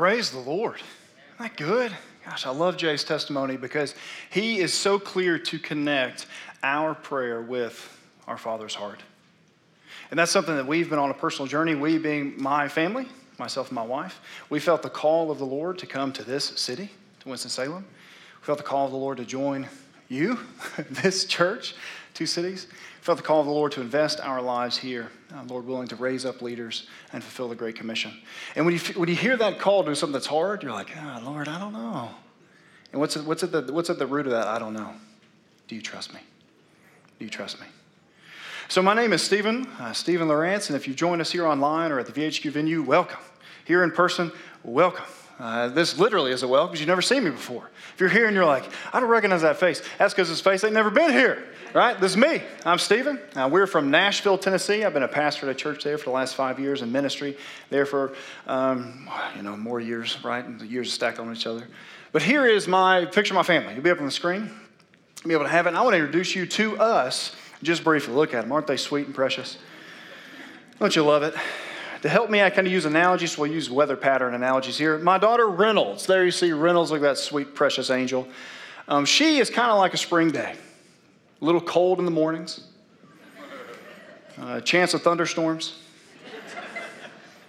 Praise the Lord. Isn't that good? Gosh, I love Jay's testimony because he is so clear to connect our prayer with our Father's heart. And that's something that we've been on a personal journey, we being my family, myself and my wife. We felt the call of the Lord to come to this city, to Winston-Salem. We felt the call of the Lord to join you, this church, two cities. Felt the call of the Lord to invest our lives here, uh, Lord willing to raise up leaders and fulfill the Great Commission. And when you, when you hear that call to do something that's hard, you're like, oh, Lord, I don't know. And what's at, what's, at the, what's at the root of that? I don't know. Do you trust me? Do you trust me? So, my name is Stephen, uh, Stephen Lawrence, and if you've joined us here online or at the VHQ venue, welcome. Here in person, welcome. Uh, this literally is a welcome because you've never seen me before. If you're here and you're like, I don't recognize that face, that's because his face ain't never been here, right? This is me. I'm Stephen. Uh, we're from Nashville, Tennessee. I've been a pastor at a church there for the last five years in ministry, there for, um, you know, more years, right? And the years stacked on each other. But here is my picture of my family. You'll be up on the screen. You'll be able to have it. And I want to introduce you to us just briefly, look at them. Aren't they sweet and precious? Don't you love it? To help me, I kind of use analogies. We'll use weather pattern analogies here. My daughter Reynolds, there you see Reynolds, look at that sweet, precious angel. Um, she is kind of like a spring day, a little cold in the mornings, a uh, chance of thunderstorms,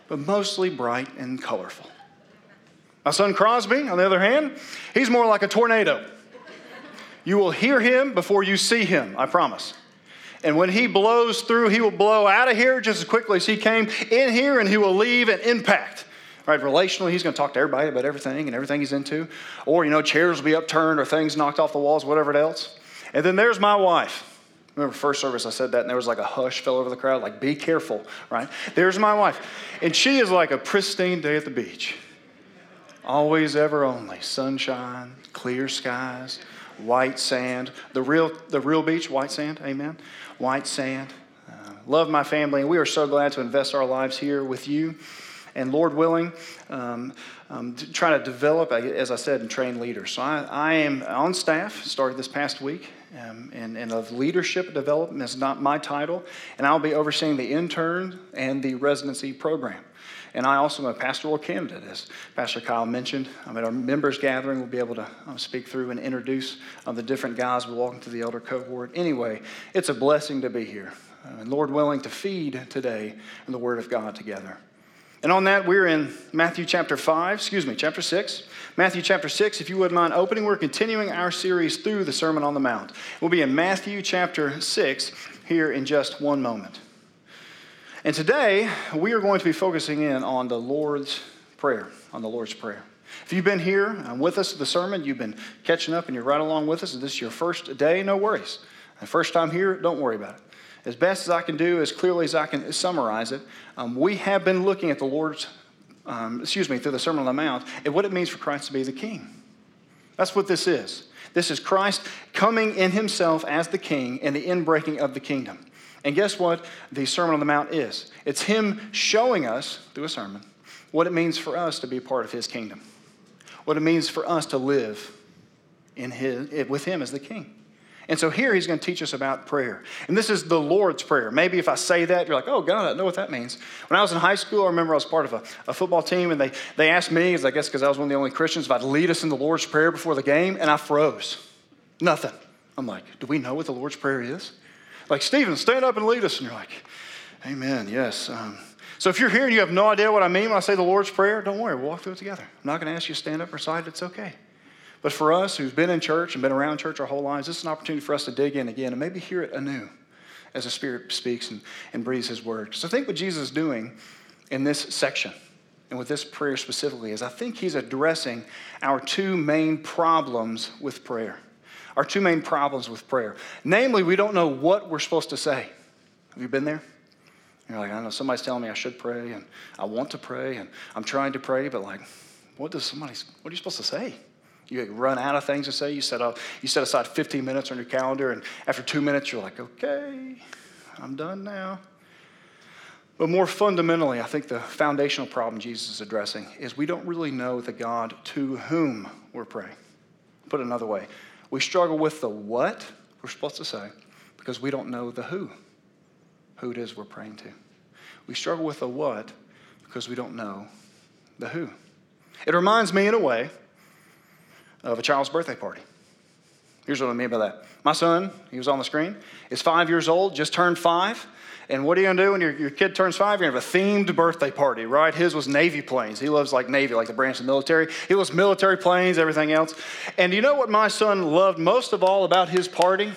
but mostly bright and colorful. My son Crosby, on the other hand, he's more like a tornado. You will hear him before you see him, I promise. And when he blows through, he will blow out of here just as quickly as he came in here, and he will leave an impact. Right, relationally, he's going to talk to everybody about everything and everything he's into. Or, you know, chairs will be upturned or things knocked off the walls, whatever else. And then there's my wife. Remember, first service, I said that, and there was like a hush fell over the crowd, like, be careful, right? There's my wife. And she is like a pristine day at the beach. Always, ever, only. Sunshine, clear skies, white sand. The real, the real beach, white sand, amen white sand. Uh, love my family, and we are so glad to invest our lives here with you. And Lord willing, um, um, to try to develop, as I said, and train leaders. So I, I am on staff, started this past week, um, and, and of leadership development is not my title, and I'll be overseeing the intern and the residency program. And I also am a pastoral candidate, as Pastor Kyle mentioned. I'm at our members gathering. We'll be able to um, speak through and introduce um, the different guys we walk into the elder cohort. Anyway, it's a blessing to be here. Uh, and Lord willing to feed today in the Word of God together. And on that, we're in Matthew chapter 5, excuse me, chapter 6. Matthew chapter 6, if you wouldn't mind opening, we're continuing our series through the Sermon on the Mount. We'll be in Matthew chapter 6 here in just one moment. And today, we are going to be focusing in on the Lord's Prayer, on the Lord's Prayer. If you've been here um, with us at the sermon, you've been catching up and you're right along with us, and this is your first day, no worries. The first time here, don't worry about it. As best as I can do, as clearly as I can summarize it, um, we have been looking at the Lord's, um, excuse me, through the Sermon on the Mount, and what it means for Christ to be the King. That's what this is. This is Christ coming in himself as the King and the inbreaking of the kingdom. And guess what the Sermon on the Mount is? It's Him showing us through a sermon what it means for us to be part of His kingdom, what it means for us to live in his, with Him as the King. And so here he's going to teach us about prayer. And this is the Lord's Prayer. Maybe if I say that, you're like, oh, God, I know what that means. When I was in high school, I remember I was part of a, a football team, and they, they asked me, I guess because I was one of the only Christians, if I'd lead us in the Lord's Prayer before the game, and I froze. Nothing. I'm like, do we know what the Lord's Prayer is? Like, Stephen, stand up and lead us. And you're like, Amen, yes. Um, so if you're here and you have no idea what I mean when I say the Lord's Prayer, don't worry, we'll walk through it together. I'm not going to ask you to stand up or recite It's okay. But for us who've been in church and been around church our whole lives, this is an opportunity for us to dig in again and maybe hear it anew as the Spirit speaks and, and breathes His word. So think what Jesus is doing in this section and with this prayer specifically is I think He's addressing our two main problems with prayer our two main problems with prayer. Namely, we don't know what we're supposed to say. Have you been there? You're like, I know somebody's telling me I should pray and I want to pray and I'm trying to pray, but like, what does somebody, what are you supposed to say? You run out of things to say. You set, up, you set aside 15 minutes on your calendar, and after two minutes, you're like, okay, I'm done now. But more fundamentally, I think the foundational problem Jesus is addressing is we don't really know the God to whom we're praying. Put another way, we struggle with the what we're supposed to say because we don't know the who, who it is we're praying to. We struggle with the what because we don't know the who. It reminds me, in a way, of a child's birthday party. Here's what I mean by that. My son, he was on the screen, is five years old, just turned five. And what are you to do when your, your kid turns five? You're to have a themed birthday party, right? His was Navy planes. He loves like Navy, like the branch of the military. He loves military planes, everything else. And you know what my son loved most of all about his party?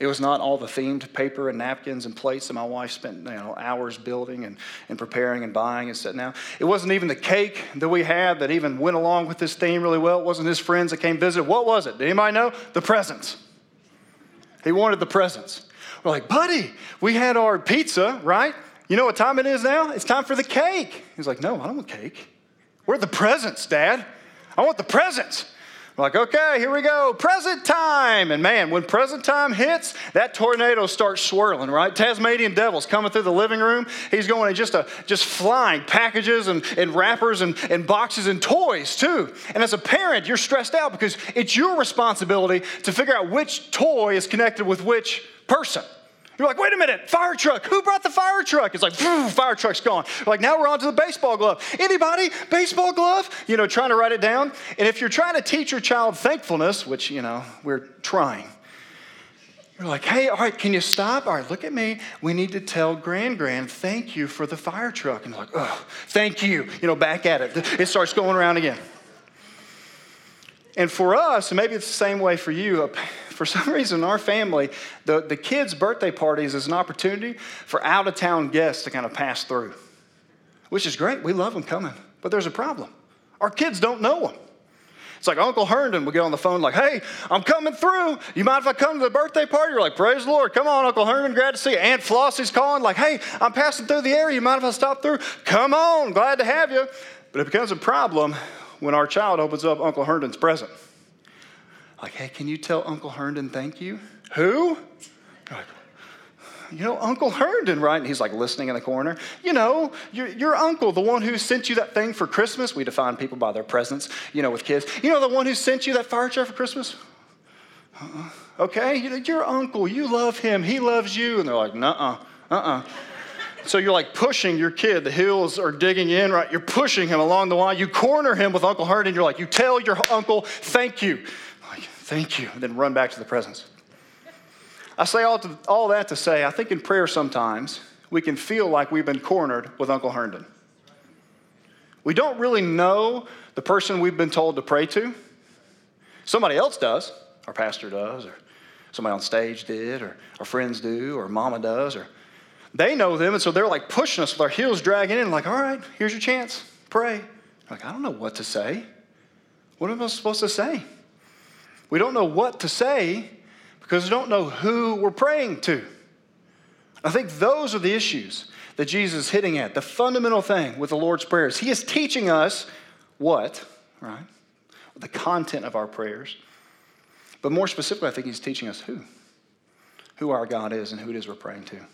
It was not all the themed paper and napkins and plates that my wife spent you know, hours building and, and preparing and buying and setting out. It wasn't even the cake that we had that even went along with this theme really well. It wasn't his friends that came visit. What was it? Did anybody know? The presents. He wanted the presents. We're like, buddy, we had our pizza, right? You know what time it is now? It's time for the cake. He's like, no, I don't want cake. Where are the presents, Dad? I want the presents. Like, okay, here we go, present time. And man, when present time hits, that tornado starts swirling, right? Tasmanian devil's coming through the living room. He's going in just, a, just flying packages and, and wrappers and, and boxes and toys, too. And as a parent, you're stressed out because it's your responsibility to figure out which toy is connected with which person. You're like, wait a minute, fire truck. Who brought the fire truck? It's like, fire truck's gone. Like, now we're on to the baseball glove. Anybody? Baseball glove? You know, trying to write it down. And if you're trying to teach your child thankfulness, which, you know, we're trying, you're like, hey, all right, can you stop? All right, look at me. We need to tell Grand Grand, thank you for the fire truck. And like, oh, thank you. You know, back at it. It starts going around again. And for us, and maybe it's the same way for you, for some reason in our family, the, the kids' birthday parties is an opportunity for out of town guests to kind of pass through, which is great. We love them coming. But there's a problem. Our kids don't know them. It's like Uncle Herndon would get on the phone, like, hey, I'm coming through. You mind if I come to the birthday party? You're like, praise the Lord. Come on, Uncle Herndon. Glad to see you. Aunt Flossie's calling, like, hey, I'm passing through the area. You mind if I stop through? Come on. Glad to have you. But it becomes a problem when our child opens up Uncle Herndon's present. Like, hey, can you tell Uncle Herndon thank you? Who? Like, you know, Uncle Herndon, right? And he's like listening in the corner. You know, your, your uncle, the one who sent you that thing for Christmas. We define people by their presents, you know, with kids. You know, the one who sent you that fire truck for Christmas? Uh-uh. Okay, you know, your uncle, you love him, he loves you. And they're like, uh uh, uh uh. So you're like pushing your kid. The hills are digging in, right? You're pushing him along the line. You corner him with Uncle Herndon. You're like, you tell your uncle, thank you. Thank you. And then run back to the presents. I say all, to, all that to say, I think in prayer sometimes we can feel like we've been cornered with Uncle Herndon. We don't really know the person we've been told to pray to. Somebody else does. Our pastor does, or somebody on stage did, or our friends do, or mama does, or they know them, and so they're like pushing us with our heels dragging in, like, all right, here's your chance, pray. Like, I don't know what to say. What am I supposed to say? We don't know what to say because we don't know who we're praying to. I think those are the issues that Jesus is hitting at. The fundamental thing with the Lord's prayers. He is teaching us what, right? The content of our prayers. But more specifically, I think he's teaching us who. Who our God is and who it is we're praying to. And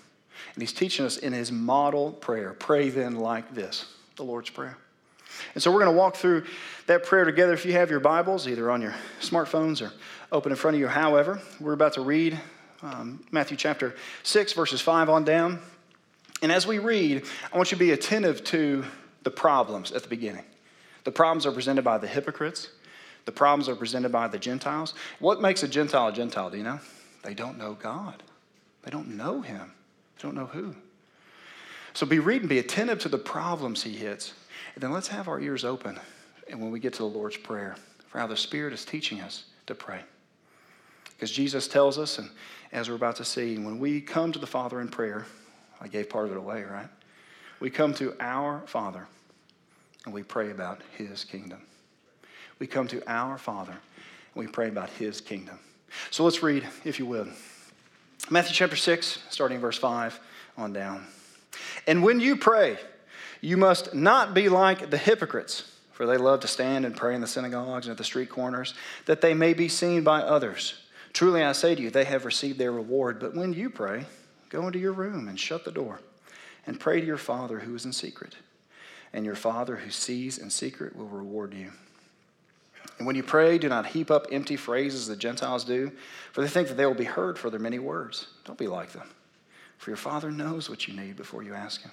he's teaching us in his model prayer pray then like this, the Lord's Prayer. And so we're going to walk through that prayer together. If you have your Bibles, either on your smartphones or open in front of you, however, we're about to read um, Matthew chapter 6, verses 5 on down. And as we read, I want you to be attentive to the problems at the beginning. The problems are presented by the hypocrites, the problems are presented by the Gentiles. What makes a Gentile a Gentile, do you know? They don't know God, they don't know Him. they Don't know who. So be reading, be attentive to the problems he hits. And then let's have our ears open. And when we get to the Lord's Prayer, for how the Spirit is teaching us to pray. Because Jesus tells us, and as we're about to see, when we come to the Father in prayer, I gave part of it away, right? We come to our Father and we pray about His kingdom. We come to our Father and we pray about His kingdom. So let's read, if you would. Matthew chapter 6, starting verse 5 on down. And when you pray, you must not be like the hypocrites, for they love to stand and pray in the synagogues and at the street corners, that they may be seen by others. Truly I say to you, they have received their reward. But when you pray, go into your room and shut the door, and pray to your Father who is in secret. And your Father who sees in secret will reward you. And when you pray, do not heap up empty phrases the Gentiles do, for they think that they will be heard for their many words. Don't be like them, for your Father knows what you need before you ask Him.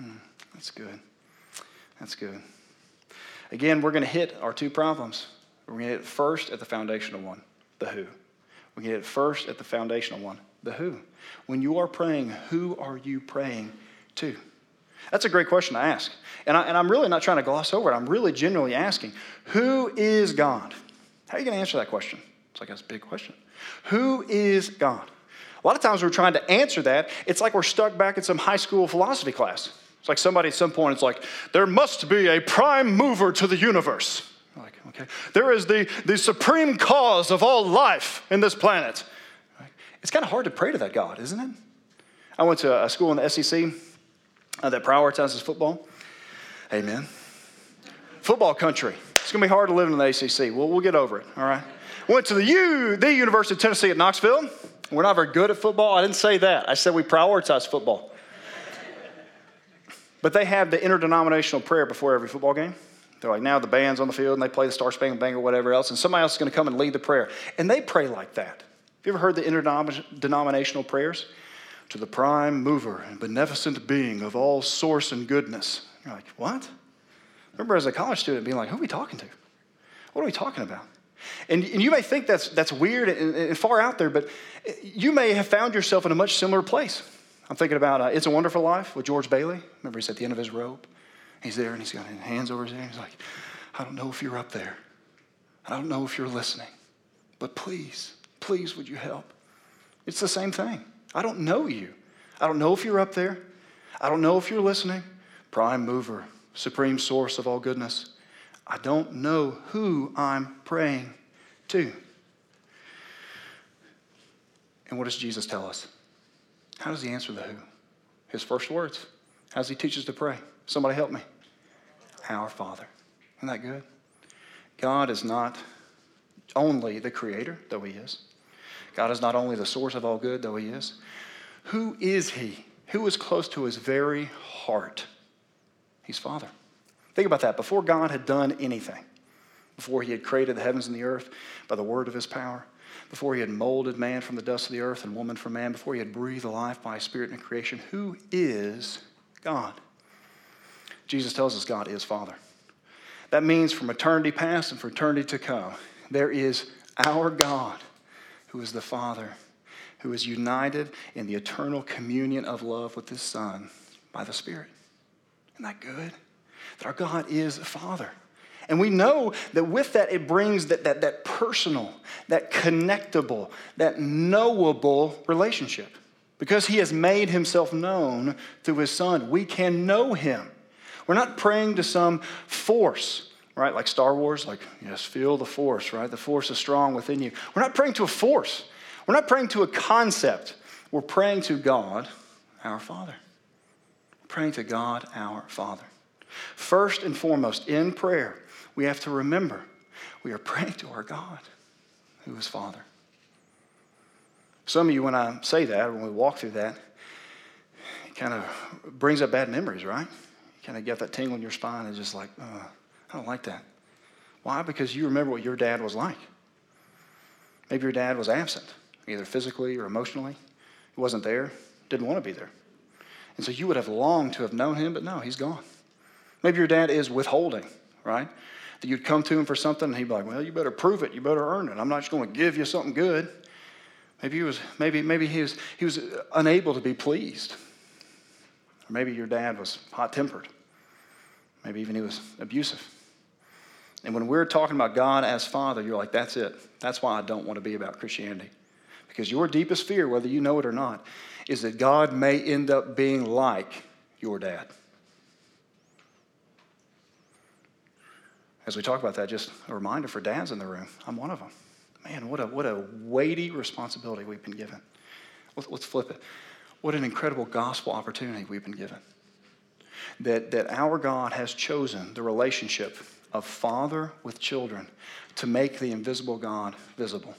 Mm, that's good. That's good. Again, we're going to hit our two problems. We're going to hit first at the foundational one, the who. We're going to hit first at the foundational one, the who. When you are praying, who are you praying to? That's a great question to ask. And, I, am really not trying to gloss over it. I'm really genuinely asking, who is God? How are you going to answer that question? It's like a big question. Who is God? A lot of times we're trying to answer that. It's like we're stuck back in some high school philosophy class. It's like somebody at some point, it's like, there must be a prime mover to the universe. Like, okay. There is the, the supreme cause of all life in this planet. It's kind of hard to pray to that God, isn't it? I went to a school in the SEC uh, that prioritizes football. Amen. Football country. It's going to be hard to live in the ACC. Well, we'll get over it, all right? Went to the U, the University of Tennessee at Knoxville. We're not very good at football. I didn't say that. I said we prioritize football. But they have the interdenominational prayer before every football game. They're like, now the band's on the field and they play the Star Spangled Banner or whatever else, and somebody else is going to come and lead the prayer. And they pray like that. Have you ever heard the interdenominational prayers? To the prime mover and beneficent being of all source and goodness. You're like, what? I remember as a college student being like, who are we talking to? What are we talking about? And, and you may think that's, that's weird and, and far out there, but you may have found yourself in a much similar place. I'm thinking about uh, It's a Wonderful Life with George Bailey. Remember, he's at the end of his rope. He's there and he's got his hands over his head. He's like, I don't know if you're up there. I don't know if you're listening. But please, please, would you help? It's the same thing. I don't know you. I don't know if you're up there. I don't know if you're listening. Prime mover, supreme source of all goodness. I don't know who I'm praying to. And what does Jesus tell us? How does he answer the who? His first words. How does he teach us to pray? Somebody help me. Our Father. Isn't that good? God is not only the creator, though he is. God is not only the source of all good, though he is. Who is he? Who is close to his very heart? He's Father. Think about that. Before God had done anything, before he had created the heavens and the earth by the word of his power, before he had molded man from the dust of the earth and woman from man, before he had breathed life by spirit in creation, who is God? Jesus tells us God is Father. That means from eternity past and for eternity to come, there is our God who is the Father, who is united in the eternal communion of love with his Son by the Spirit. Isn't that good? That our God is Father. And we know that with that, it brings that, that, that personal, that connectable, that knowable relationship. Because he has made himself known through his son, we can know him. We're not praying to some force, right? Like Star Wars, like, yes, feel the force, right? The force is strong within you. We're not praying to a force. We're not praying to a concept. We're praying to God, our Father. We're praying to God, our Father. First and foremost, in prayer, we have to remember we are praying to our God who is Father. Some of you, when I say that, when we walk through that, it kind of brings up bad memories, right? You kind of get that tingle in your spine and just like, oh, I don't like that. Why? Because you remember what your dad was like. Maybe your dad was absent, either physically or emotionally. He wasn't there, didn't want to be there. And so you would have longed to have known him, but no, he's gone. Maybe your dad is withholding, right? That you'd come to him for something and he'd be like, well, you better prove it. You better earn it. I'm not just going to give you something good. Maybe he was, maybe, maybe he was, he was unable to be pleased. Or maybe your dad was hot tempered. Maybe even he was abusive. And when we're talking about God as Father, you're like, that's it. That's why I don't want to be about Christianity. Because your deepest fear, whether you know it or not, is that God may end up being like your dad. As we talk about that, just a reminder for dads in the room. I'm one of them. Man, what a, what a weighty responsibility we've been given. Let's, let's flip it. What an incredible gospel opportunity we've been given. That, that our God has chosen the relationship of Father with children to make the invisible God visible.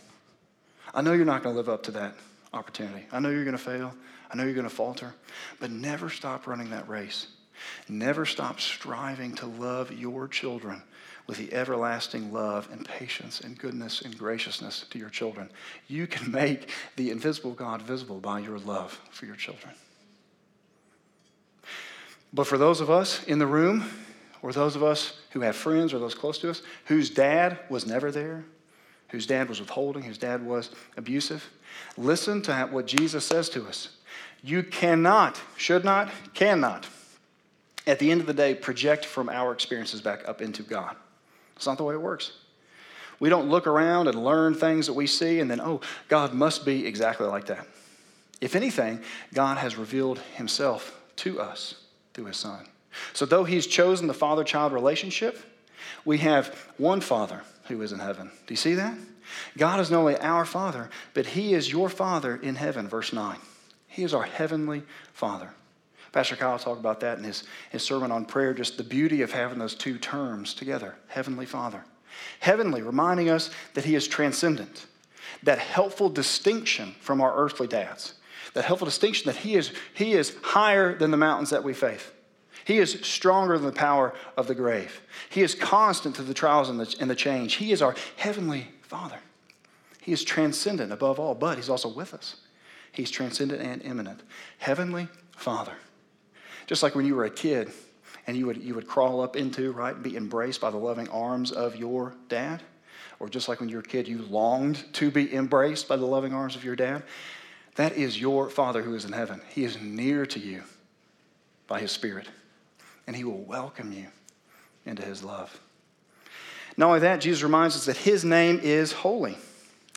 I know you're not going to live up to that opportunity. I know you're going to fail. I know you're going to falter. But never stop running that race. Never stop striving to love your children with the everlasting love and patience and goodness and graciousness to your children. You can make the invisible God visible by your love for your children. But for those of us in the room, or those of us who have friends or those close to us, whose dad was never there, whose dad was withholding, whose dad was abusive, listen to what Jesus says to us. You cannot, should not, cannot, at the end of the day, project from our experiences back up into God. It's not the way it works. We don't look around and learn things that we see and then, oh, God must be exactly like that. If anything, God has revealed himself to us through his son. So, though he's chosen the father child relationship, we have one father who is in heaven. Do you see that? God is not only our father, but he is your father in heaven, verse 9. He is our heavenly father. Pastor Kyle talked about that in his, his sermon on prayer, just the beauty of having those two terms together Heavenly Father. Heavenly, reminding us that He is transcendent, that helpful distinction from our earthly dads, that helpful distinction that He is, he is higher than the mountains that we face. He is stronger than the power of the grave. He is constant through the trials and the, and the change. He is our Heavenly Father. He is transcendent above all, but He's also with us. He's transcendent and immanent. Heavenly Father. Just like when you were a kid and you would, you would crawl up into, right, and be embraced by the loving arms of your dad. Or just like when you were a kid, you longed to be embraced by the loving arms of your dad. That is your Father who is in heaven. He is near to you by His Spirit, and He will welcome you into His love. Not only that, Jesus reminds us that His name is holy.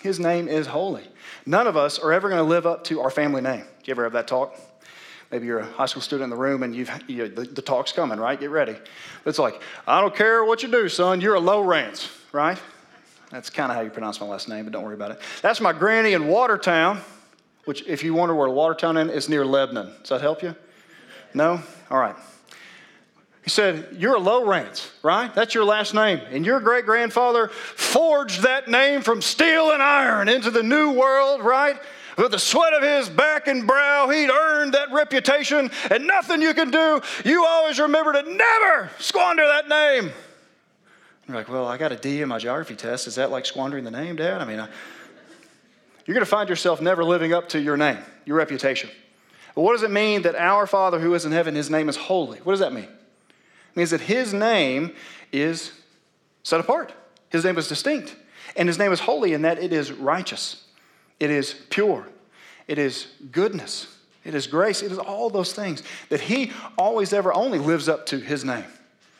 His name is holy. None of us are ever going to live up to our family name. Do you ever have that talk? Maybe you're a high school student in the room and you've, you the, the, talk's coming, right? Get ready. It's like, I don't care what you do, son, you're a low Lowrance, right? That's kind of how you pronounce my last name, but don't worry about it. That's my granny in Watertown, which, if you wonder where Watertown is, is near Lebanon. Does that help you? No? All right. He said, You're a low Lowrance, right? That's your last name. And your great grandfather forged that name from steel and iron into the new world, right? With the sweat of his back and brow, he'd earned that reputation, and nothing you can do. You always remember to never squander that name. You're like, well, I got a D in my geography test. Is that like squandering the name, Dad? I mean, I... you're going to find yourself never living up to your name, your reputation. But what does it mean that our Father who is in heaven, his name is holy? What does that mean? It means that his name is set apart, his name is distinct, and his name is holy in that it is righteous. It is pure. It is goodness. It is grace. It is all those things that He always, ever, only lives up to His name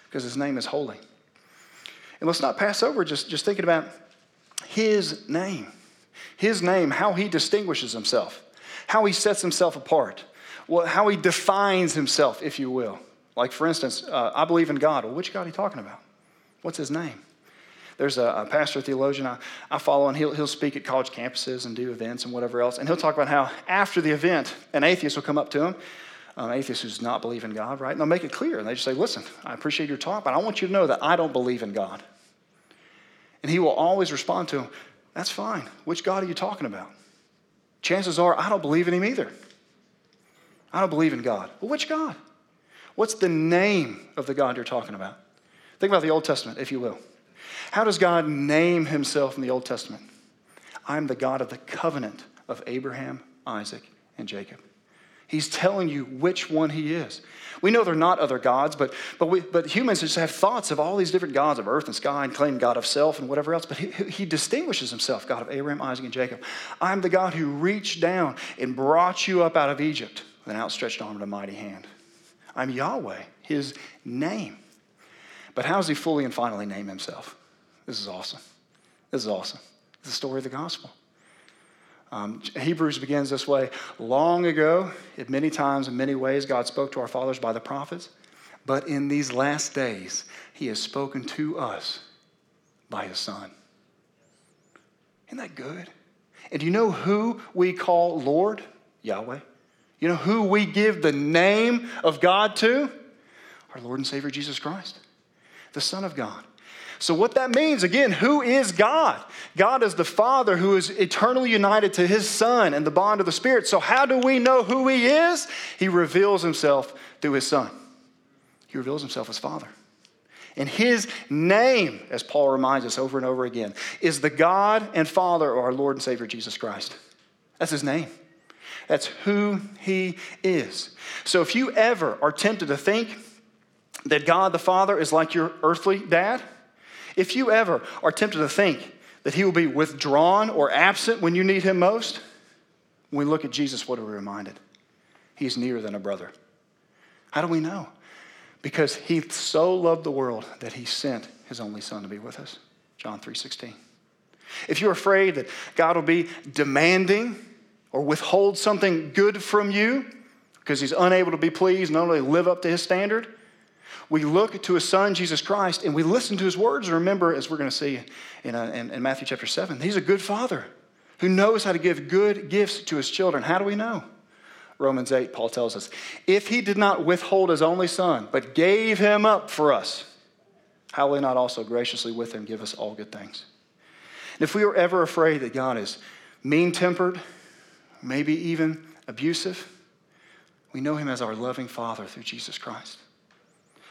because His name is holy. And let's not pass over just, just thinking about His name. His name, how He distinguishes Himself, how He sets Himself apart, well, how He defines Himself, if you will. Like, for instance, uh, I believe in God. Well, which God are you talking about? What's His name? There's a, a pastor theologian I, I follow, and he'll, he'll speak at college campuses and do events and whatever else. And he'll talk about how after the event, an atheist will come up to him, um, atheist who does not believe in God, right? And they'll make it clear. And they just say, Listen, I appreciate your talk, but I want you to know that I don't believe in God. And he will always respond to him, That's fine. Which God are you talking about? Chances are, I don't believe in him either. I don't believe in God. Well, which God? What's the name of the God you're talking about? Think about the Old Testament, if you will. How does God name himself in the Old Testament? I'm the God of the covenant of Abraham, Isaac, and Jacob. He's telling you which one he is. We know they're not other gods, but, but, we, but humans just have thoughts of all these different gods of earth and sky and claim God of self and whatever else. But he, he distinguishes himself God of Abraham, Isaac, and Jacob. I'm the God who reached down and brought you up out of Egypt with an outstretched arm and a mighty hand. I'm Yahweh, his name. But how does he fully and finally name himself? This is awesome. This is awesome. It's the story of the gospel. Um, Hebrews begins this way Long ago, in many times, in many ways, God spoke to our fathers by the prophets, but in these last days, He has spoken to us by His Son. Isn't that good? And do you know who we call Lord? Yahweh. You know who we give the name of God to? Our Lord and Savior Jesus Christ, the Son of God. So, what that means, again, who is God? God is the Father who is eternally united to his Son and the bond of the Spirit. So, how do we know who he is? He reveals himself through his Son, he reveals himself as Father. And his name, as Paul reminds us over and over again, is the God and Father of our Lord and Savior Jesus Christ. That's his name. That's who he is. So if you ever are tempted to think that God the Father is like your earthly dad, if you ever are tempted to think that he will be withdrawn or absent when you need him most, when we look at Jesus, what are we reminded? He's nearer than a brother. How do we know? Because he so loved the world that he sent his only son to be with us. John 3:16. If you're afraid that God will be demanding or withhold something good from you because he's unable to be pleased, not only live up to his standard, we look to his son, Jesus Christ, and we listen to his words and remember, as we're going to see in, uh, in, in Matthew chapter 7, he's a good father who knows how to give good gifts to his children. How do we know? Romans 8, Paul tells us, if he did not withhold his only son, but gave him up for us, how will he not also graciously with him give us all good things? And if we are ever afraid that God is mean tempered, maybe even abusive, we know him as our loving Father through Jesus Christ.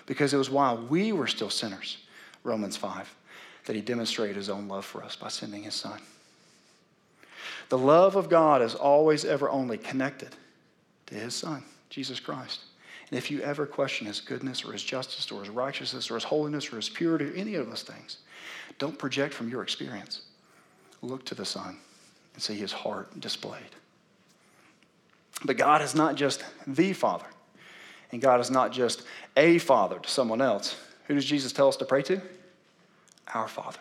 Because it was while we were still sinners, Romans 5, that he demonstrated his own love for us by sending his Son. The love of God is always, ever, only connected to his Son, Jesus Christ. And if you ever question his goodness or his justice or his righteousness or his holiness or his purity or any of those things, don't project from your experience. Look to the Son and see his heart displayed. But God is not just the Father, and God is not just a Father to someone else. Who does Jesus tell us to pray to? Our Father.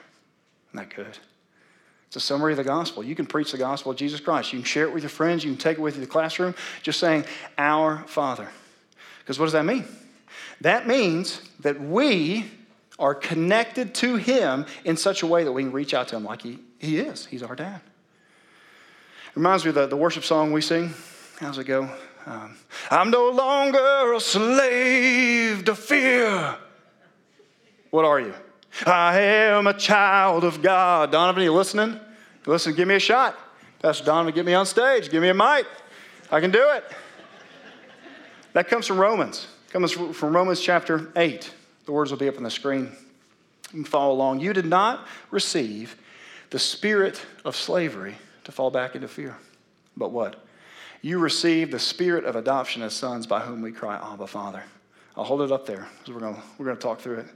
Isn't that good? It's a summary of the gospel. You can preach the gospel of Jesus Christ. You can share it with your friends. You can take it with you to the classroom, just saying, Our Father. Because what does that mean? That means that we are connected to Him in such a way that we can reach out to Him like He, he is. He's our dad. It reminds me of the, the worship song we sing. How's it go? Um, I'm no longer a slave to fear. What are you? I am a child of God. Donovan, are you listening? Listen, give me a shot. Pastor Donovan, get me on stage. Give me a mic. I can do it. That comes from Romans. Comes from Romans chapter 8. The words will be up on the screen. You follow along. You did not receive the spirit of slavery to fall back into fear. But what? You receive the spirit of adoption as sons by whom we cry, Abba, Father. I'll hold it up there because we're going we're going to talk through it.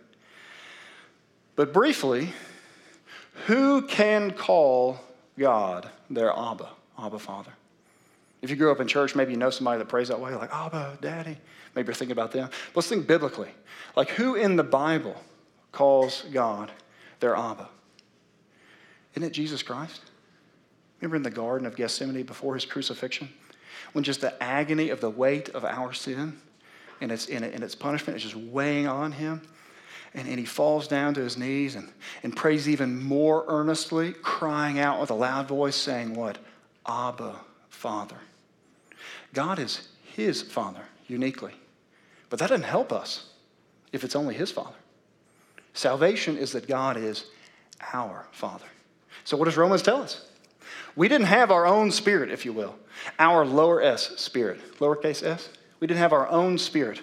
But briefly, who can call God their Abba, Abba Father? If you grew up in church, maybe you know somebody that prays that way, like Abba, Daddy. Maybe you're thinking about them. But let's think biblically. Like, who in the Bible calls God their Abba? Isn't it Jesus Christ? Remember in the Garden of Gethsemane before his crucifixion? When just the agony of the weight of our sin and its, and its punishment is just weighing on him. And, and he falls down to his knees and, and prays even more earnestly, crying out with a loud voice, saying, What? Abba, Father. God is his Father uniquely. But that doesn't help us if it's only his Father. Salvation is that God is our Father. So, what does Romans tell us? We didn't have our own spirit, if you will, our lower s spirit, lowercase s. We didn't have our own spirit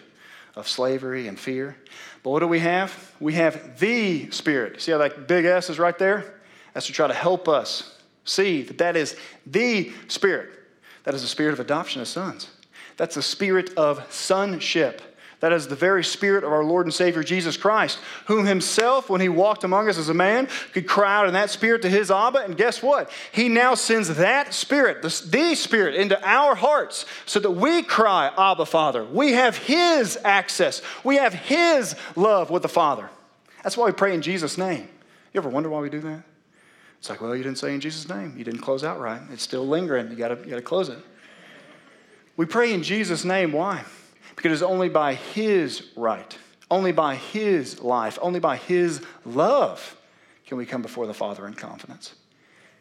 of slavery and fear. But what do we have? We have the Spirit. See how that big S is right there? That's to try to help us see that that is the Spirit. That is the spirit of adoption as sons. That's the spirit of sonship. That is the very spirit of our Lord and Savior Jesus Christ, whom himself, when he walked among us as a man, could cry out in that spirit to his Abba. And guess what? He now sends that spirit, the, the spirit, into our hearts so that we cry, Abba, Father. We have his access, we have his love with the Father. That's why we pray in Jesus' name. You ever wonder why we do that? It's like, well, you didn't say in Jesus' name. You didn't close out right. It's still lingering. You gotta, you gotta close it. We pray in Jesus' name. Why? Because it's only by His right, only by His life, only by His love can we come before the Father in confidence.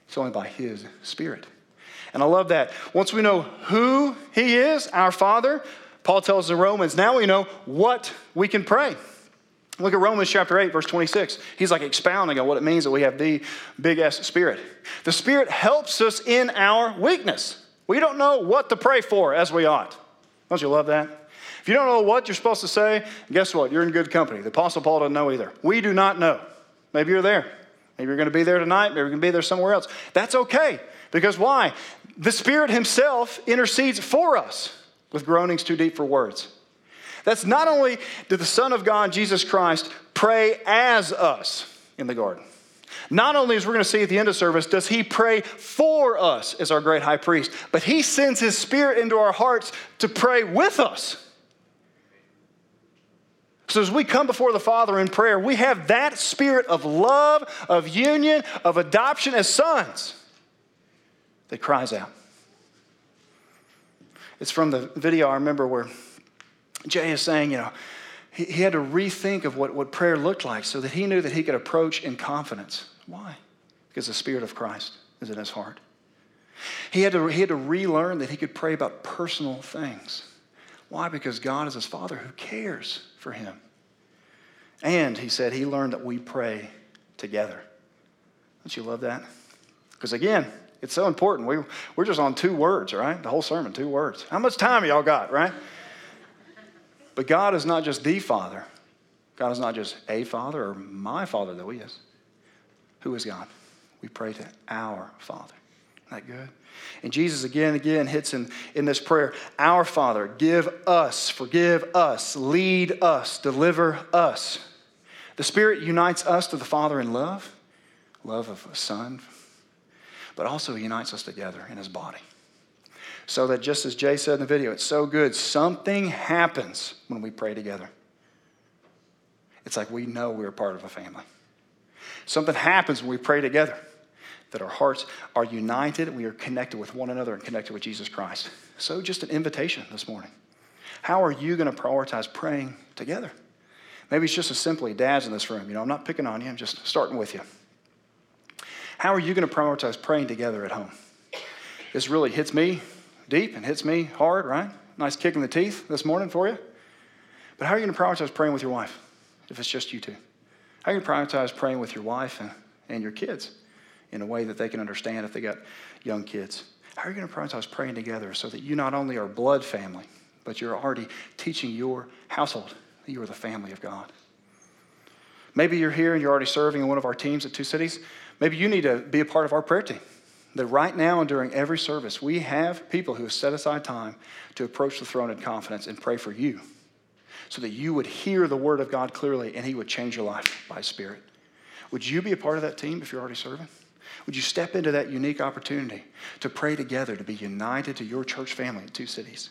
It's only by His Spirit. And I love that. Once we know who He is, our Father, Paul tells the Romans, now we know what we can pray. Look at Romans chapter 8, verse 26. He's like expounding on what it means that we have the big S Spirit. The Spirit helps us in our weakness. We don't know what to pray for as we ought. Don't you love that? If you don't know what you're supposed to say, guess what? You're in good company. The Apostle Paul doesn't know either. We do not know. Maybe you're there. Maybe you're going to be there tonight. Maybe you're going to be there somewhere else. That's okay. Because why? The Spirit Himself intercedes for us with groanings too deep for words. That's not only did the Son of God, Jesus Christ, pray as us in the garden. Not only, as we're going to see at the end of service, does he pray for us as our great high priest, but he sends his spirit into our hearts to pray with us. So, as we come before the Father in prayer, we have that spirit of love, of union, of adoption as sons that cries out. It's from the video I remember where Jay is saying, you know, he, he had to rethink of what, what prayer looked like so that he knew that he could approach in confidence. Why? Because the Spirit of Christ is in his heart. He had, to, he had to relearn that he could pray about personal things. Why? Because God is his Father who cares for him. And he said he learned that we pray together. Don't you love that? Because again, it's so important. We, we're just on two words, right? The whole sermon, two words. How much time y'all got, right? But God is not just the Father. God is not just a Father or my Father, though He is. Who is God? We pray to our Father. Isn't that good? And Jesus again and again hits in, in this prayer Our Father, give us, forgive us, lead us, deliver us. The Spirit unites us to the Father in love, love of a Son, but also unites us together in His body. So that just as Jay said in the video, it's so good. Something happens when we pray together. It's like we know we're part of a family. Something happens when we pray together that our hearts are united, we are connected with one another and connected with Jesus Christ. So, just an invitation this morning. How are you going to prioritize praying together? Maybe it's just as simply, dads in this room. You know, I'm not picking on you, I'm just starting with you. How are you going to prioritize praying together at home? This really hits me deep and hits me hard, right? Nice kick in the teeth this morning for you. But how are you going to prioritize praying with your wife if it's just you two? How are you going to prioritize praying with your wife and, and your kids in a way that they can understand if they got young kids? How are you going to prioritize praying together so that you not only are blood family, but you're already teaching your household that you are the family of God? Maybe you're here and you're already serving in one of our teams at Two Cities. Maybe you need to be a part of our prayer team that right now and during every service, we have people who have set aside time to approach the throne in confidence and pray for you so that you would hear the word of God clearly and he would change your life by spirit. Would you be a part of that team if you're already serving? Would you step into that unique opportunity to pray together, to be united to your church family in two cities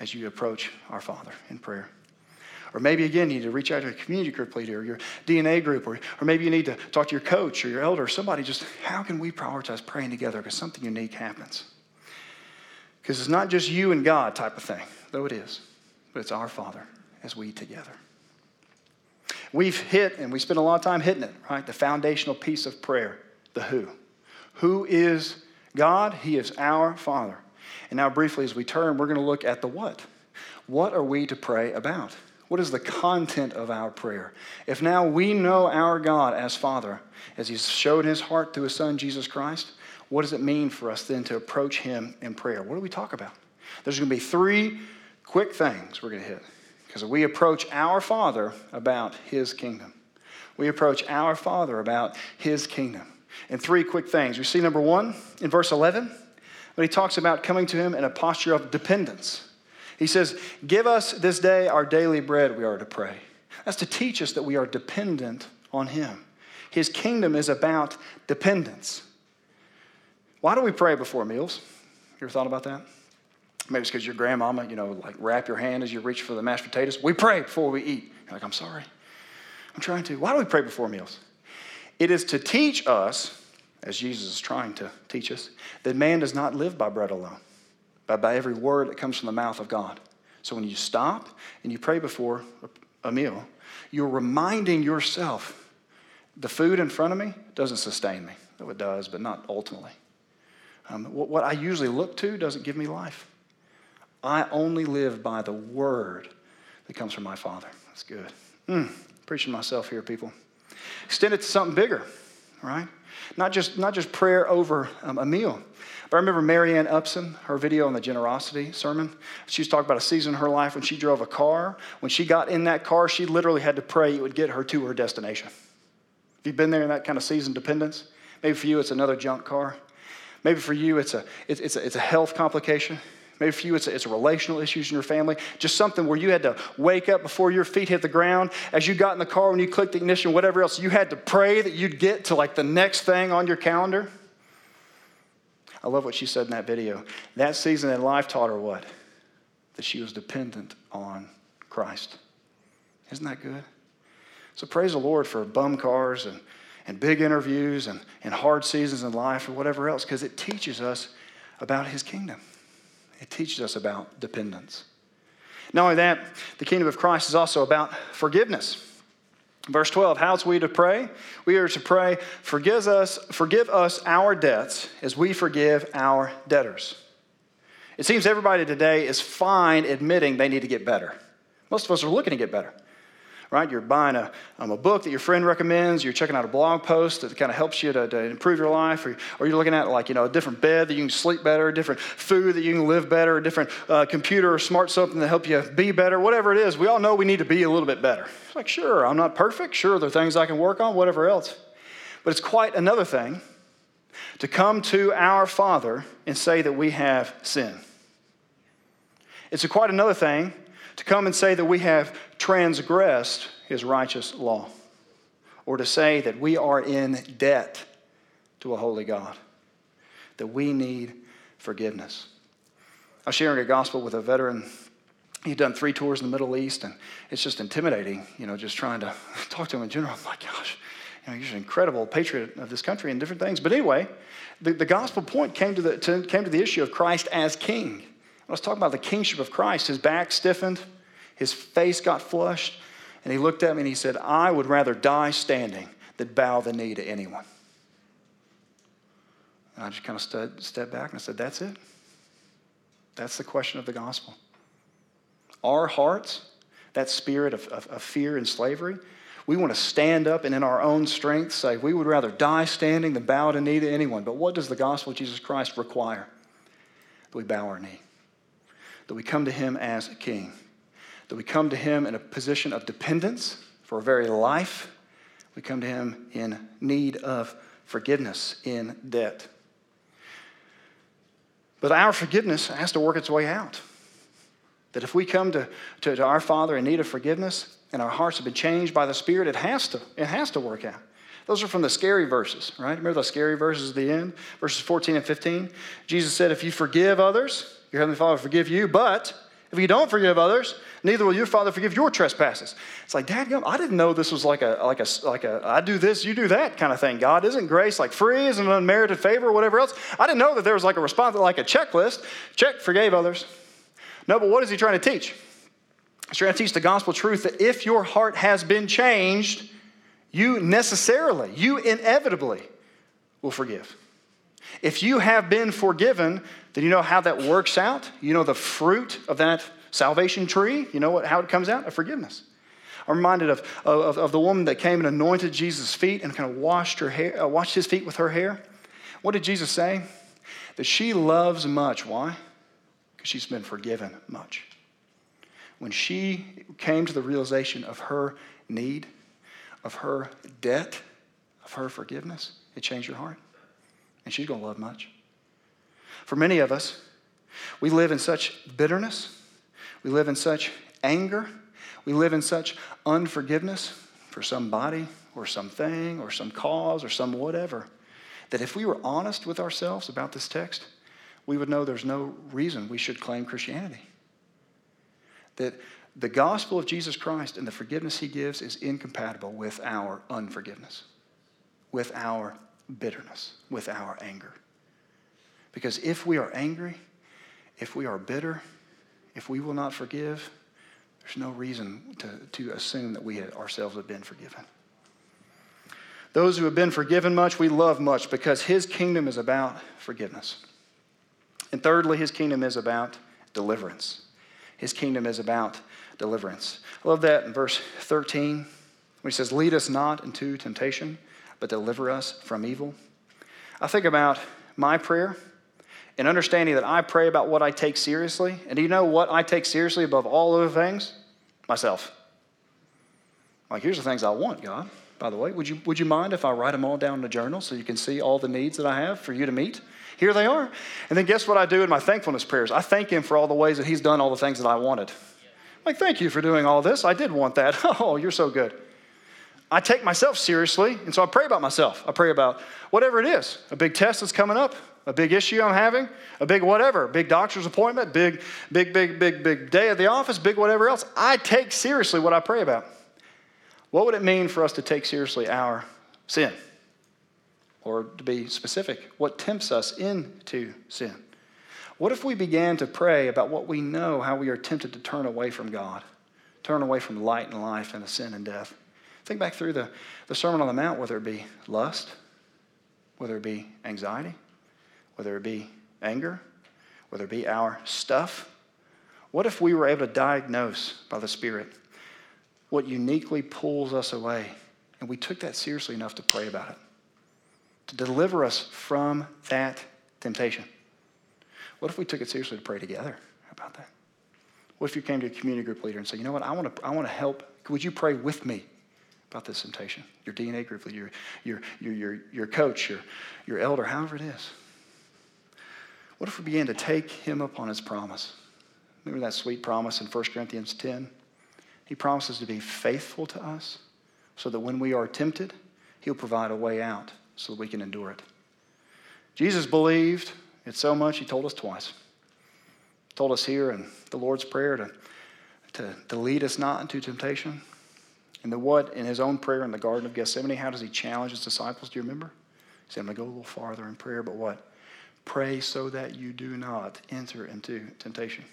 as you approach our Father in prayer? Or maybe again, you need to reach out to a community group leader or your DNA group, or, or maybe you need to talk to your coach or your elder or somebody. Just how can we prioritize praying together because something unique happens? Because it's not just you and God type of thing, though it is, but it's our Father as we together. We've hit, and we spend a lot of time hitting it, right? The foundational piece of prayer, the who. Who is God? He is our Father. And now, briefly, as we turn, we're going to look at the what. What are we to pray about? What is the content of our prayer? If now we know our God as Father, as He's showed His heart through His Son, Jesus Christ, what does it mean for us then to approach Him in prayer? What do we talk about? There's going to be three quick things we're going to hit. Because we approach our Father about His kingdom. We approach our Father about His kingdom. And three quick things. We see number one in verse 11, when He talks about coming to Him in a posture of dependence. He says, Give us this day our daily bread, we are to pray. That's to teach us that we are dependent on Him. His kingdom is about dependence. Why do we pray before meals? You ever thought about that? Maybe it's because your grandmama, you know, like wrap your hand as you reach for the mashed potatoes. We pray before we eat. You're like, I'm sorry. I'm trying to. Why do we pray before meals? It is to teach us, as Jesus is trying to teach us, that man does not live by bread alone but by every word that comes from the mouth of God. So when you stop and you pray before a meal, you're reminding yourself the food in front of me doesn't sustain me. Though it does, but not ultimately. Um, what, what I usually look to doesn't give me life. I only live by the word that comes from my Father. That's good. Mm. preaching myself here, people. Extend it to something bigger, right? Not just, not just prayer over um, a meal. But I remember Marianne Upson, her video on the generosity sermon. She was talking about a season in her life when she drove a car. When she got in that car, she literally had to pray it would get her to her destination. Have you've been there in that kind of season dependence? Maybe for you, it's another junk car. Maybe for you, it's a, it's, it's a, it's a health complication. Maybe for you, it's a, it's a relational issues in your family. Just something where you had to wake up before your feet hit the ground. As you got in the car, when you clicked ignition, whatever else, you had to pray that you'd get to like the next thing on your calendar. I love what she said in that video. That season in life taught her what? That she was dependent on Christ. Isn't that good? So praise the Lord for bum cars and, and big interviews and, and hard seasons in life or whatever else, because it teaches us about his kingdom. It teaches us about dependence. Not only that, the kingdom of Christ is also about forgiveness. Verse 12, how's we to pray? We are to pray, forgive us, forgive us our debts as we forgive our debtors. It seems everybody today is fine admitting they need to get better. Most of us are looking to get better right? You're buying a, um, a book that your friend recommends, you're checking out a blog post that kind of helps you to, to improve your life, or, or, you're looking at like, you know, a different bed that you can sleep better, a different food that you can live better, a different uh, computer or smart something to help you be better, whatever it is. We all know we need to be a little bit better. It's like, sure, I'm not perfect. Sure, there are things I can work on, whatever else. But it's quite another thing to come to our Father and say that we have sin. It's quite another thing to come and say that we have transgressed his righteous law, or to say that we are in debt to a holy God, that we need forgiveness. I was sharing a gospel with a veteran. He'd done three tours in the Middle East, and it's just intimidating, you know, just trying to talk to him in general. I'm like, gosh, you know, he's an incredible patriot of this country and different things. But anyway, the, the gospel point came to, the, to, came to the issue of Christ as king. I was talking about the kingship of Christ. His back stiffened, his face got flushed, and he looked at me and he said, I would rather die standing than bow the knee to anyone. And I just kind of stood, stepped back and I said, That's it. That's the question of the gospel. Our hearts, that spirit of, of, of fear and slavery, we want to stand up and in our own strength say, We would rather die standing than bow the knee to anyone. But what does the gospel of Jesus Christ require? That we bow our knee, that we come to him as a king that we come to Him in a position of dependence for our very life. We come to Him in need of forgiveness, in debt. But our forgiveness has to work its way out. That if we come to, to, to, our Father in need of forgiveness and our hearts have been changed by the Spirit, it has to, it has to work out. Those are from the scary verses, right? Remember those scary verses at the end? Verses 14 and 15. Jesus said, If you forgive others, your Heavenly Father will forgive you, but if you don't forgive others, neither will your Father forgive your trespasses. It's like, Dad, I didn't know this was like a, like a, like a, I do this, you do that kind of thing. God, isn't grace like free, is an unmerited favor, or whatever else? I didn't know that there was like a response, like a checklist. Check, forgave others. No, but what is he trying to teach? He's trying to teach the gospel truth that if your heart has been changed, you necessarily, you inevitably will forgive. If you have been forgiven, then you know how that works out. You know the fruit of that salvation tree. You know what, how it comes out? A forgiveness. I'm reminded of, of, of the woman that came and anointed Jesus' feet and kind of washed, her hair, uh, washed his feet with her hair. What did Jesus say? That she loves much. Why? Because she's been forgiven much. When she came to the realization of her need, of her debt, of her forgiveness, it changed her heart and she's going to love much. For many of us, we live in such bitterness, we live in such anger, we live in such unforgiveness for somebody or something or some cause or some whatever, that if we were honest with ourselves about this text, we would know there's no reason we should claim Christianity. That the gospel of Jesus Christ and the forgiveness he gives is incompatible with our unforgiveness, with our bitterness, with our anger. Because if we are angry, if we are bitter, if we will not forgive, there's no reason to, to assume that we ourselves have been forgiven. Those who have been forgiven much, we love much because his kingdom is about forgiveness. And thirdly, his kingdom is about deliverance. His kingdom is about deliverance. I love that in verse 13 when he says, Lead us not into temptation, but deliver us from evil. I think about my prayer and understanding that I pray about what I take seriously. And do you know what I take seriously above all other things? Myself. Like, here's the things I want, God. By the way, would you, would you mind if I write them all down in a journal so you can see all the needs that I have for you to meet? Here they are. And then guess what I do in my thankfulness prayers? I thank Him for all the ways that He's done all the things that I wanted. Like, thank you for doing all this. I did want that. Oh, you're so good. I take myself seriously, and so I pray about myself. I pray about whatever it is a big test that's coming up, a big issue I'm having, a big whatever, big doctor's appointment, big, big, big, big, big day at the office, big whatever else. I take seriously what I pray about. What would it mean for us to take seriously our sin? Or to be specific, what tempts us into sin? What if we began to pray about what we know, how we are tempted to turn away from God, turn away from light and life and sin and death? Think back through the, the Sermon on the Mount, whether it be lust, whether it be anxiety, whether it be anger, whether it be our stuff. What if we were able to diagnose by the Spirit what uniquely pulls us away and we took that seriously enough to pray about it, to deliver us from that temptation? What if we took it seriously to pray together about that? What if you came to a community group leader and said, you know what, I want to, I want to help. Would you pray with me about this temptation? Your DNA group leader, your, your, your, your coach, your, your elder, however it is. What if we began to take him up on his promise? Remember that sweet promise in 1 Corinthians 10? He promises to be faithful to us so that when we are tempted, he'll provide a way out so that we can endure it. Jesus believed it so much, he told us twice. Told us here in the Lord's Prayer to, to, to lead us not into temptation. And the what in his own prayer in the Garden of Gethsemane, how does he challenge his disciples? Do you remember? He said, I'm going to go a little farther in prayer, but what? Pray so that you do not enter into temptation.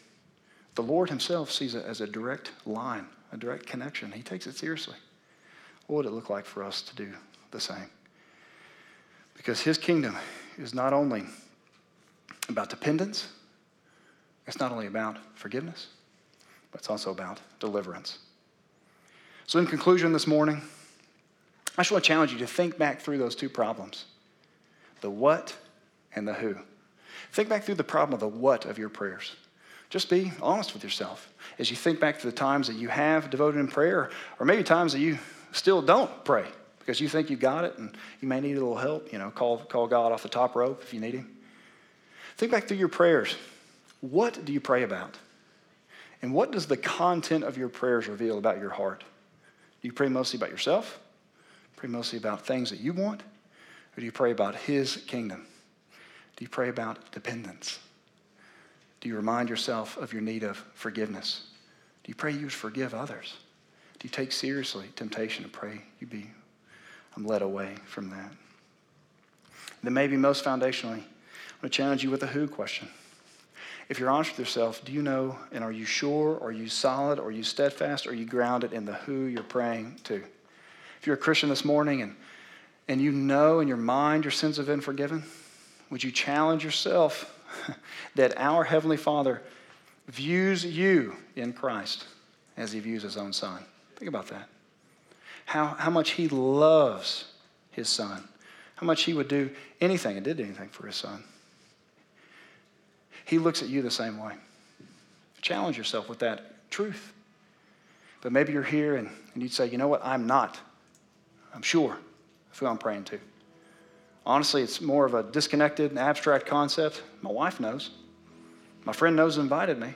The Lord Himself sees it as a direct line, a direct connection. He takes it seriously. What would it look like for us to do the same? Because His kingdom is not only about dependence, it's not only about forgiveness, but it's also about deliverance. So, in conclusion, this morning, I just want to challenge you to think back through those two problems the what and the who. Think back through the problem of the what of your prayers. Just be honest with yourself as you think back to the times that you have devoted in prayer, or maybe times that you still don't pray because you think you got it and you may need a little help. You know, call, call God off the top rope if you need Him. Think back through your prayers. What do you pray about? And what does the content of your prayers reveal about your heart? Do you pray mostly about yourself? Pray mostly about things that you want? Or do you pray about His kingdom? Do you pray about dependence? Do you remind yourself of your need of forgiveness? Do you pray you would forgive others? Do you take seriously temptation and pray you be I'm led away from that? Then maybe most foundationally, going to challenge you with a who question. If you're honest with yourself, do you know and are you sure? Are you solid? Are you steadfast? Are you grounded in the who you're praying to? If you're a Christian this morning and, and you know in your mind your sins have been forgiven, would you challenge yourself that our Heavenly Father views you in Christ as He views His own Son? Think about that. How, how much He loves His Son, how much He would do anything and did anything for His Son. He looks at you the same way. Challenge yourself with that truth. But maybe you're here and, and you'd say, you know what, I'm not. I'm sure of who I'm praying to. Honestly, it's more of a disconnected, abstract concept. My wife knows. My friend knows invited me.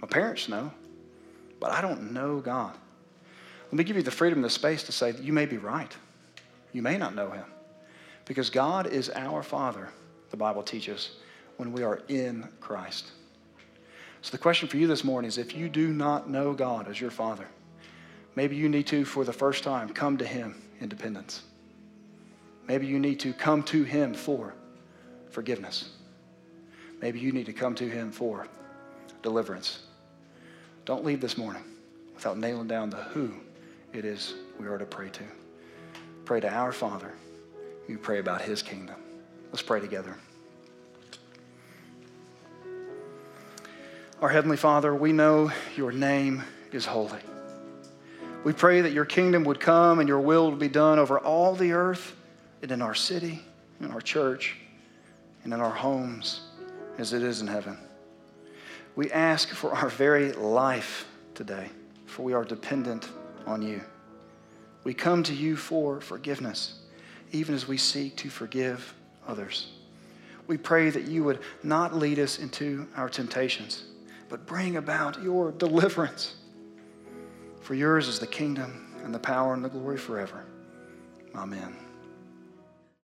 My parents know. But I don't know God. Let me give you the freedom and the space to say you may be right. You may not know Him. Because God is our Father, the Bible teaches, when we are in Christ. So the question for you this morning is if you do not know God as your Father, maybe you need to, for the first time, come to Him in dependence. Maybe you need to come to Him for forgiveness. Maybe you need to come to Him for deliverance. Don't leave this morning without nailing down the who it is we are to pray to. Pray to our Father. You pray about His kingdom. Let's pray together. Our Heavenly Father, we know your name is holy. We pray that your kingdom would come and your will would be done over all the earth and in our city, in our church, and in our homes as it is in heaven. We ask for our very life today, for we are dependent on you. We come to you for forgiveness, even as we seek to forgive others. We pray that you would not lead us into our temptations, but bring about your deliverance. For yours is the kingdom and the power and the glory forever. Amen.